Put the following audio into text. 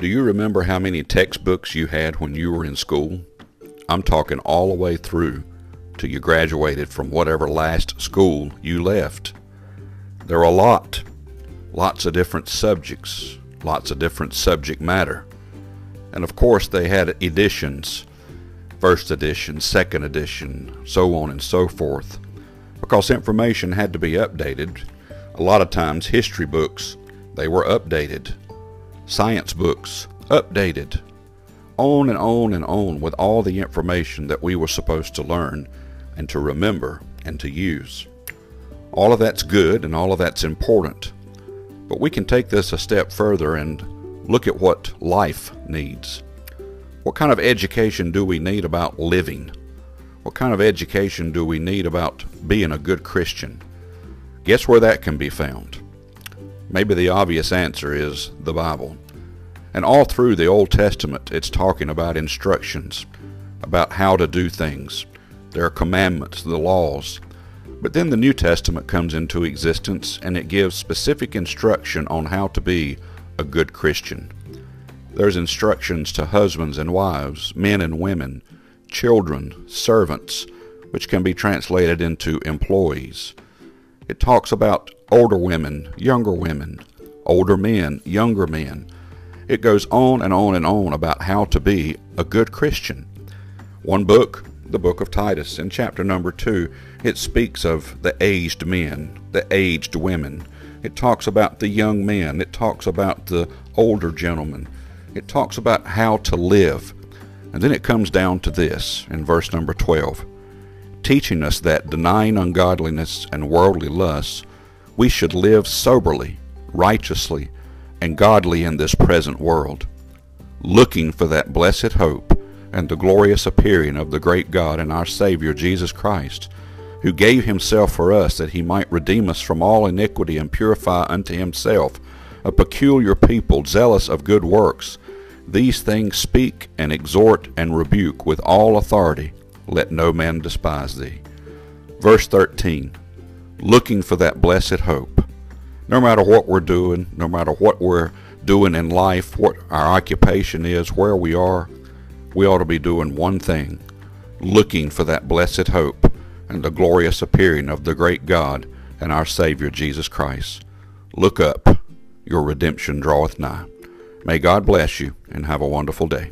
Do you remember how many textbooks you had when you were in school? I'm talking all the way through till you graduated from whatever last school you left. There are a lot, lots of different subjects, lots of different subject matter. And of course, they had editions first edition, second edition, so on and so forth. Because information had to be updated. A lot of times, history books, they were updated. Science books, updated. On and on and on with all the information that we were supposed to learn and to remember and to use. All of that's good and all of that's important. But we can take this a step further and look at what life needs. What kind of education do we need about living? What kind of education do we need about being a good Christian? Guess where that can be found? Maybe the obvious answer is the Bible. And all through the Old Testament, it's talking about instructions, about how to do things. There are commandments, the laws. But then the New Testament comes into existence and it gives specific instruction on how to be a good Christian. There's instructions to husbands and wives, men and women, children, servants, which can be translated into employees. It talks about older women, younger women, older men, younger men. It goes on and on and on about how to be a good Christian. One book, the book of Titus, in chapter number 2, it speaks of the aged men, the aged women. It talks about the young men. It talks about the older gentlemen it talks about how to live. And then it comes down to this in verse number 12 teaching us that denying ungodliness and worldly lusts, we should live soberly, righteously, and godly in this present world, looking for that blessed hope and the glorious appearing of the great God and our Savior Jesus Christ, who gave himself for us that he might redeem us from all iniquity and purify unto himself a peculiar people, zealous of good works. These things speak and exhort and rebuke with all authority. Let no man despise thee. Verse 13 Looking for that blessed hope. No matter what we're doing, no matter what we're doing in life, what our occupation is, where we are, we ought to be doing one thing looking for that blessed hope and the glorious appearing of the great God and our Savior Jesus Christ. Look up your redemption draweth nigh. May God bless you and have a wonderful day.